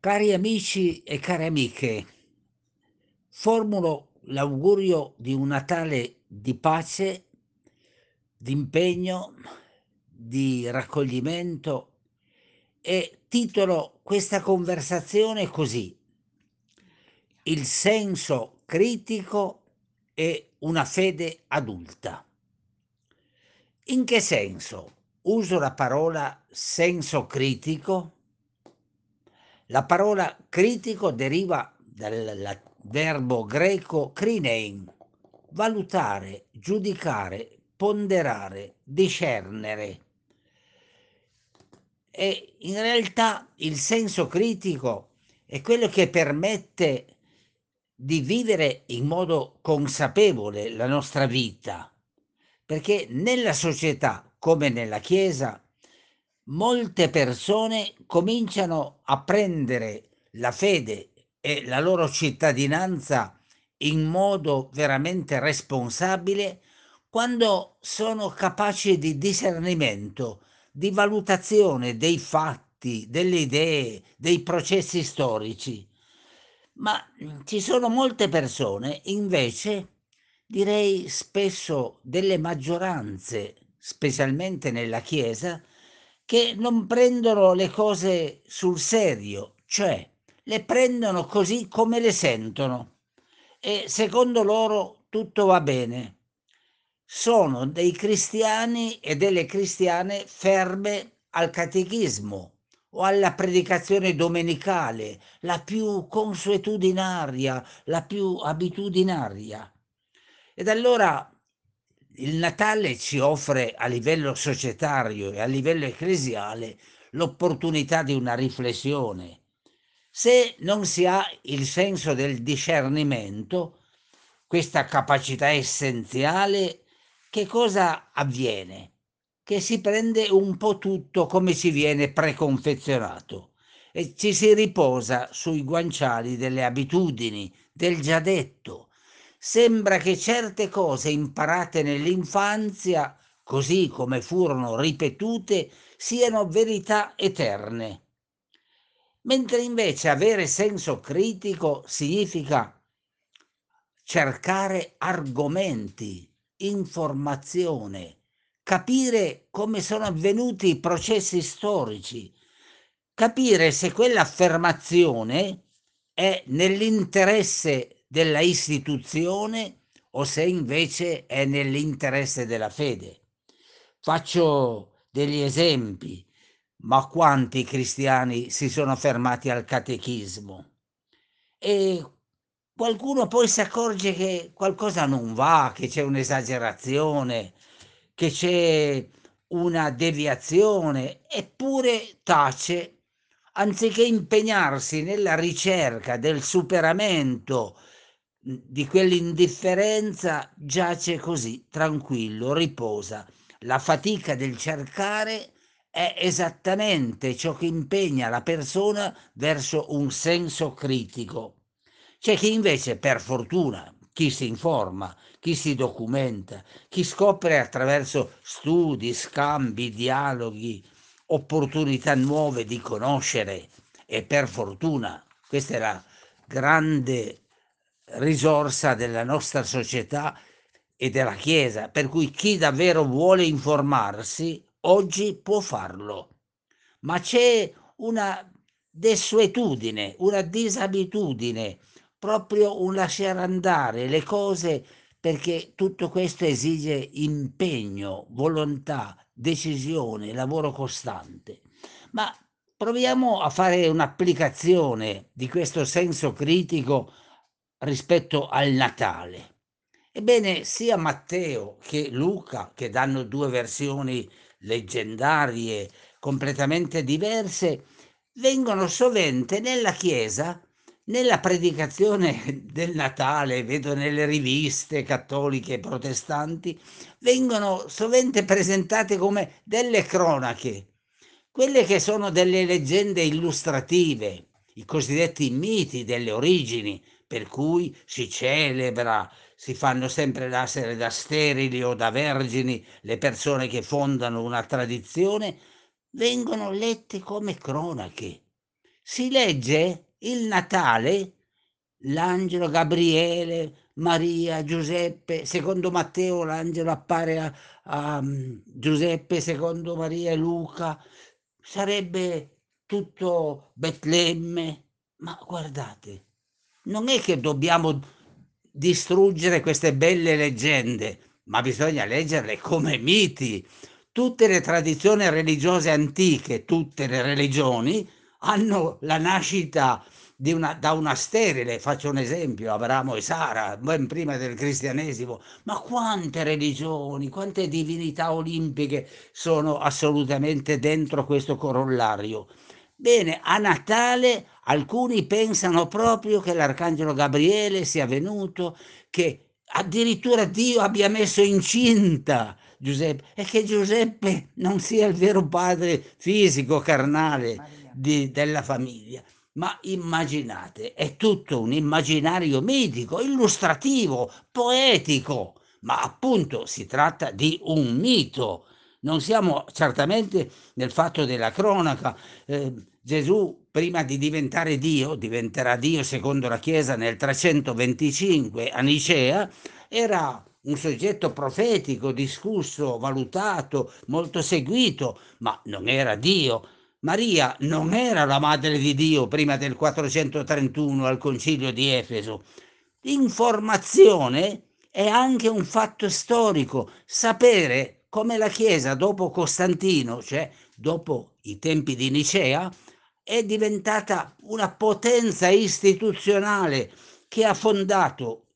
Cari amici e care amiche, formulo l'augurio di un Natale di pace, di impegno, di raccoglimento e titolo questa conversazione così: Il senso critico e una fede adulta. In che senso uso la parola senso critico? La parola critico deriva dal verbo greco krinein, valutare, giudicare, ponderare, discernere. E in realtà il senso critico è quello che permette di vivere in modo consapevole la nostra vita, perché nella società come nella Chiesa molte persone cominciano a prendere la fede e la loro cittadinanza in modo veramente responsabile quando sono capaci di discernimento, di valutazione dei fatti, delle idee, dei processi storici. Ma ci sono molte persone, invece, direi spesso delle maggioranze, specialmente nella Chiesa, che non prendono le cose sul serio, cioè le prendono così come le sentono e secondo loro tutto va bene. Sono dei cristiani e delle cristiane ferme al catechismo o alla predicazione domenicale, la più consuetudinaria, la più abitudinaria. Ed allora il Natale ci offre a livello societario e a livello ecclesiale l'opportunità di una riflessione. Se non si ha il senso del discernimento, questa capacità essenziale, che cosa avviene? Che si prende un po' tutto come ci viene preconfezionato e ci si riposa sui guanciali delle abitudini, del già detto, sembra che certe cose imparate nell'infanzia, così come furono ripetute, siano verità eterne. Mentre invece avere senso critico significa cercare argomenti, informazione, capire come sono avvenuti i processi storici, capire se quell'affermazione è nell'interesse della istituzione o se invece è nell'interesse della fede. Faccio degli esempi, ma quanti cristiani si sono fermati al catechismo? E qualcuno poi si accorge che qualcosa non va, che c'è un'esagerazione, che c'è una deviazione, eppure tace, anziché impegnarsi nella ricerca del superamento di quell'indifferenza giace così, tranquillo, riposa. La fatica del cercare è esattamente ciò che impegna la persona verso un senso critico. C'è chi invece, per fortuna, chi si informa, chi si documenta, chi scopre attraverso studi, scambi, dialoghi, opportunità nuove di conoscere e per fortuna questa è la grande risorsa della nostra società e della Chiesa, per cui chi davvero vuole informarsi oggi può farlo, ma c'è una desuetudine, una disabitudine, proprio un lasciare andare le cose perché tutto questo esige impegno, volontà, decisione, lavoro costante. Ma proviamo a fare un'applicazione di questo senso critico rispetto al Natale. Ebbene, sia Matteo che Luca, che danno due versioni leggendarie completamente diverse, vengono sovente nella Chiesa, nella predicazione del Natale, vedo nelle riviste cattoliche e protestanti, vengono sovente presentate come delle cronache, quelle che sono delle leggende illustrative, i cosiddetti miti delle origini, per cui si celebra, si fanno sempre nascere da sterili o da vergini le persone che fondano una tradizione, vengono lette come cronache. si legge il Natale, l'angelo Gabriele, Maria, Giuseppe, secondo Matteo l'angelo appare a, a mm, Giuseppe, secondo Maria e Luca, sarebbe tutto Betlemme, ma guardate, non è che dobbiamo distruggere queste belle leggende, ma bisogna leggerle come miti. Tutte le tradizioni religiose antiche, tutte le religioni, hanno la nascita una, da una sterile, faccio un esempio, Abramo e Sara, ben prima del cristianesimo, ma quante religioni, quante divinità olimpiche sono assolutamente dentro questo corollario. Bene, a Natale alcuni pensano proprio che l'arcangelo Gabriele sia venuto, che addirittura Dio abbia messo incinta Giuseppe e che Giuseppe non sia il vero padre fisico, carnale di, della famiglia. Ma immaginate, è tutto un immaginario mitico, illustrativo, poetico, ma appunto si tratta di un mito. Non siamo certamente nel fatto della cronaca. Eh, Gesù, prima di diventare Dio, diventerà Dio secondo la Chiesa nel 325 a Nicea, era un soggetto profetico, discusso, valutato, molto seguito, ma non era Dio. Maria non era la madre di Dio prima del 431 al concilio di Efeso. L'informazione è anche un fatto storico, sapere come la Chiesa dopo Costantino, cioè dopo i tempi di Nicea, è diventata una potenza istituzionale che ha fondato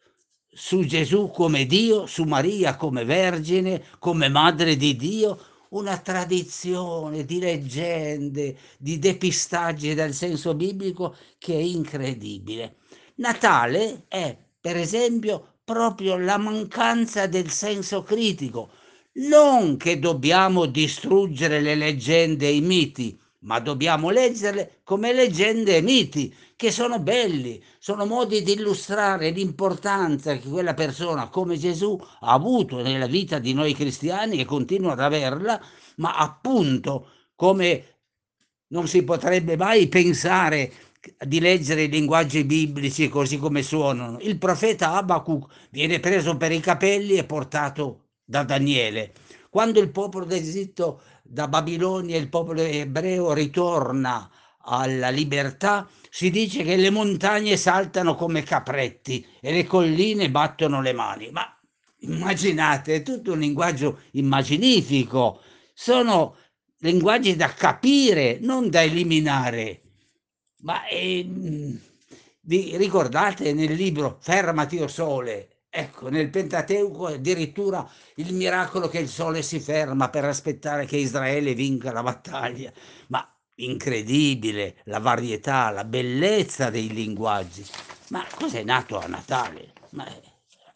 su Gesù come Dio, su Maria come Vergine, come Madre di Dio, una tradizione di leggende, di depistaggi dal senso biblico che è incredibile. Natale è, per esempio, proprio la mancanza del senso critico. Non che dobbiamo distruggere le leggende e i miti, ma dobbiamo leggerle come leggende e miti, che sono belli, sono modi di illustrare l'importanza che quella persona come Gesù ha avuto nella vita di noi cristiani e continua ad averla, ma appunto come non si potrebbe mai pensare di leggere i linguaggi biblici così come suonano. Il profeta Abacuc viene preso per i capelli e portato da Daniele. Quando il popolo d'Egitto da Babilonia il popolo ebreo ritorna alla libertà, si dice che le montagne saltano come capretti e le colline battono le mani. Ma immaginate, è tutto un linguaggio immaginifico, sono linguaggi da capire, non da eliminare. Ma eh, vi ricordate nel libro Fermati o Sole, Ecco, nel Pentateuco addirittura il miracolo che il sole si ferma per aspettare che Israele vinca la battaglia, ma incredibile la varietà, la bellezza dei linguaggi. Ma cos'è nato a Natale? Ma eh,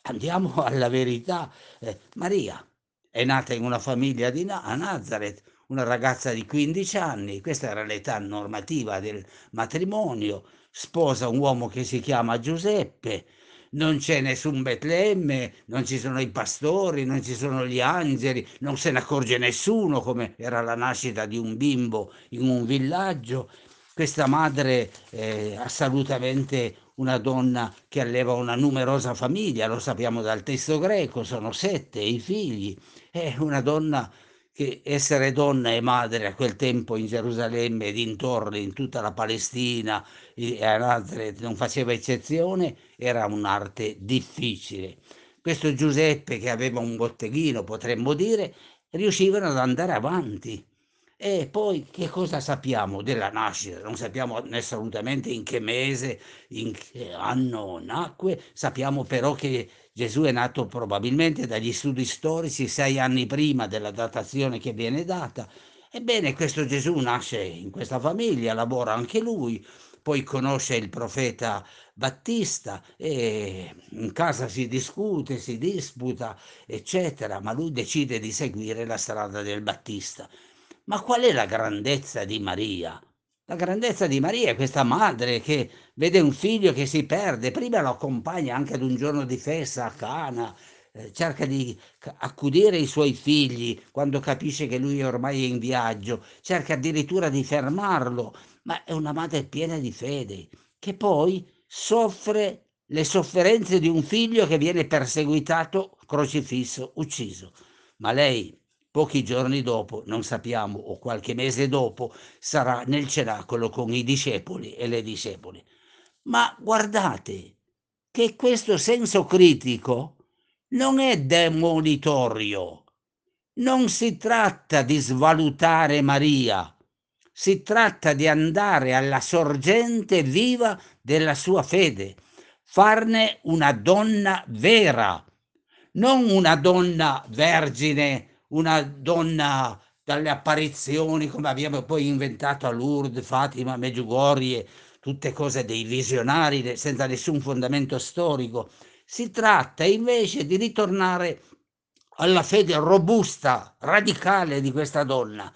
andiamo alla verità. Eh, Maria è nata in una famiglia di Na- a Nazareth, una ragazza di 15 anni, questa era l'età normativa del matrimonio, sposa un uomo che si chiama Giuseppe, non c'è nessun Betlemme, non ci sono i pastori, non ci sono gli angeli, non se ne accorge nessuno come era la nascita di un bimbo in un villaggio. Questa madre è assolutamente una donna che alleva una numerosa famiglia, lo sappiamo dal testo greco, sono sette i figli, è una donna che essere donna e madre a quel tempo in Gerusalemme e dintorni, in tutta la Palestina e a Nazareth non faceva eccezione, era un'arte difficile. Questo Giuseppe che aveva un botteghino, potremmo dire, riuscivano ad andare avanti. E poi che cosa sappiamo della nascita? Non sappiamo assolutamente in che mese, in che anno nacque, sappiamo però che Gesù è nato probabilmente dagli studi storici sei anni prima della datazione che viene data. Ebbene, questo Gesù nasce in questa famiglia, lavora anche lui, poi conosce il profeta Battista e in casa si discute, si disputa, eccetera, ma lui decide di seguire la strada del Battista. Ma qual è la grandezza di Maria? La grandezza di Maria è questa madre che vede un figlio che si perde, prima lo accompagna anche ad un giorno di festa a Cana, eh, cerca di accudire i suoi figli quando capisce che lui è ormai in viaggio, cerca addirittura di fermarlo, ma è una madre piena di fede, che poi soffre le sofferenze di un figlio che viene perseguitato, crocifisso, ucciso. Ma lei, pochi giorni dopo, non sappiamo, o qualche mese dopo, sarà nel cenacolo con i discepoli e le discepoli. Ma guardate che questo senso critico non è demonitorio. Non si tratta di svalutare Maria, si tratta di andare alla sorgente viva della sua fede farne una donna vera, non una donna vergine, una donna dalle apparizioni come abbiamo poi inventato a Lourdes, Fatima, Medjugorje, tutte cose dei visionari senza nessun fondamento storico. Si tratta invece di ritornare alla fede robusta, radicale di questa donna,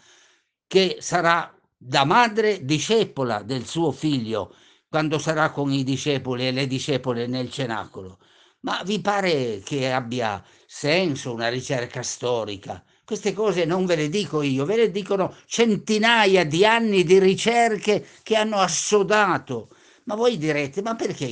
che sarà da madre discepola del suo figlio, quando sarà con i discepoli e le discepole nel cenacolo. Ma vi pare che abbia senso una ricerca storica? Queste cose non ve le dico io, ve le dicono centinaia di anni di ricerche che hanno assodato. Ma voi direte, ma perché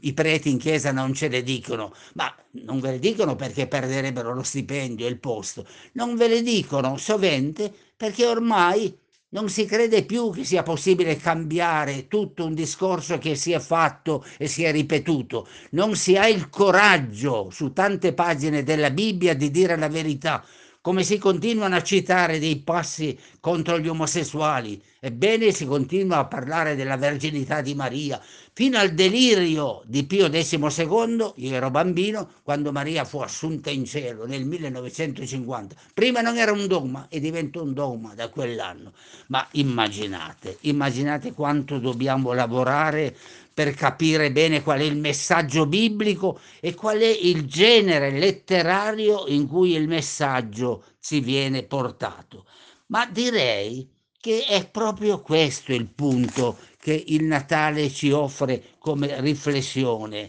i preti in chiesa non ce le dicono? Ma non ve le dicono perché perderebbero lo stipendio e il posto. Non ve le dicono sovente perché ormai non si crede più che sia possibile cambiare tutto un discorso che si è fatto e si è ripetuto. Non si ha il coraggio su tante pagine della Bibbia di dire la verità come si continuano a citare dei passi contro gli omosessuali, ebbene si continua a parlare della verginità di Maria, fino al delirio di Pio XII, io ero bambino, quando Maria fu assunta in cielo nel 1950. Prima non era un dogma e diventò un dogma da quell'anno. Ma immaginate, immaginate quanto dobbiamo lavorare per capire bene qual è il messaggio biblico e qual è il genere letterario in cui il messaggio ci viene portato. Ma direi che è proprio questo il punto che il Natale ci offre come riflessione.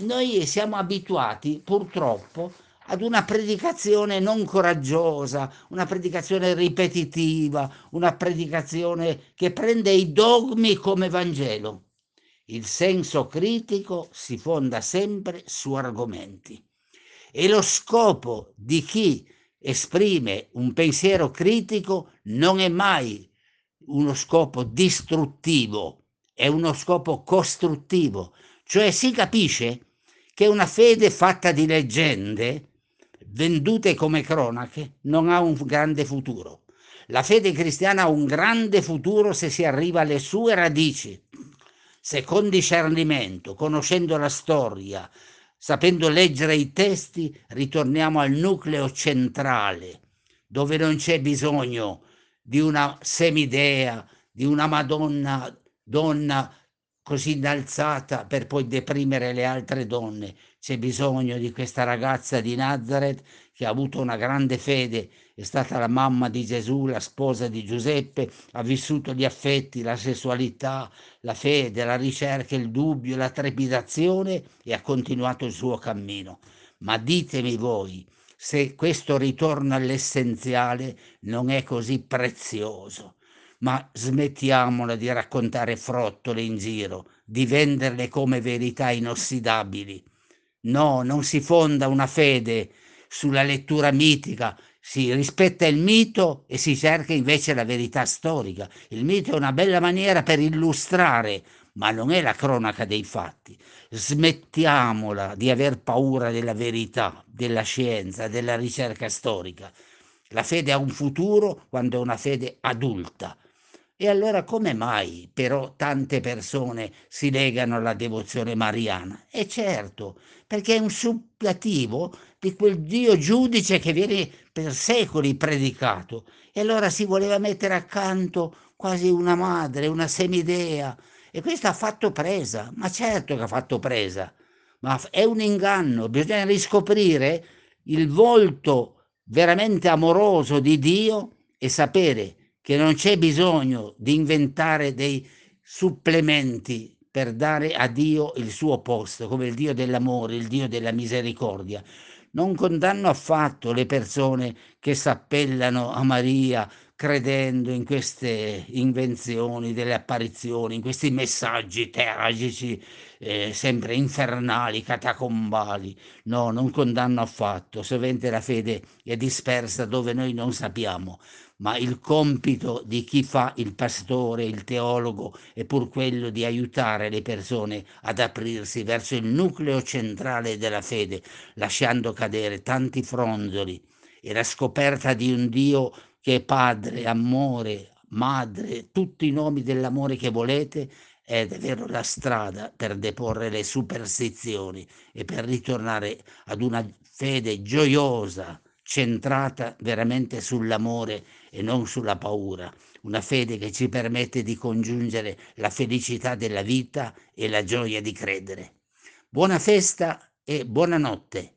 Noi siamo abituati purtroppo ad una predicazione non coraggiosa, una predicazione ripetitiva, una predicazione che prende i dogmi come Vangelo. Il senso critico si fonda sempre su argomenti e lo scopo di chi esprime un pensiero critico non è mai uno scopo distruttivo, è uno scopo costruttivo, cioè si capisce che una fede fatta di leggende vendute come cronache non ha un grande futuro. La fede cristiana ha un grande futuro se si arriva alle sue radici, se con discernimento, conoscendo la storia, sapendo leggere i testi, ritorniamo al nucleo centrale, dove non c'è bisogno di una semidea, di una Madonna, donna così innalzata per poi deprimere le altre donne. C'è bisogno di questa ragazza di Nazareth che ha avuto una grande fede, è stata la mamma di Gesù, la sposa di Giuseppe, ha vissuto gli affetti, la sessualità, la fede, la ricerca, il dubbio, la trepidazione e ha continuato il suo cammino. Ma ditemi voi, se questo ritorno all'essenziale non è così prezioso ma smettiamola di raccontare frottole in giro, di venderle come verità inossidabili. No, non si fonda una fede sulla lettura mitica, si rispetta il mito e si cerca invece la verità storica. Il mito è una bella maniera per illustrare, ma non è la cronaca dei fatti. Smettiamola di aver paura della verità, della scienza, della ricerca storica. La fede ha un futuro quando è una fede adulta, e allora come mai però tante persone si legano alla devozione mariana? E certo, perché è un supplativo di quel Dio giudice che viene per secoli predicato. E allora si voleva mettere accanto quasi una madre, una semidea. E questo ha fatto presa, ma certo che ha fatto presa. Ma è un inganno, bisogna riscoprire il volto veramente amoroso di Dio e sapere che non c'è bisogno di inventare dei supplementi per dare a Dio il suo posto, come il Dio dell'amore, il Dio della misericordia. Non condanno affatto le persone che s'appellano a Maria credendo in queste invenzioni delle apparizioni, in questi messaggi tragici, eh, sempre infernali, catacombali. No, non condanno affatto. Sovente la fede è dispersa dove noi non sappiamo, ma il compito di chi fa il pastore, il teologo, è pur quello di aiutare le persone ad aprirsi verso il nucleo centrale della fede, lasciando cadere tanti fronzoli e la scoperta di un Dio che è padre, amore, madre, tutti i nomi dell'amore che volete, è davvero la strada per deporre le superstizioni e per ritornare ad una fede gioiosa, centrata veramente sull'amore e non sulla paura, una fede che ci permette di congiungere la felicità della vita e la gioia di credere. Buona festa e buonanotte.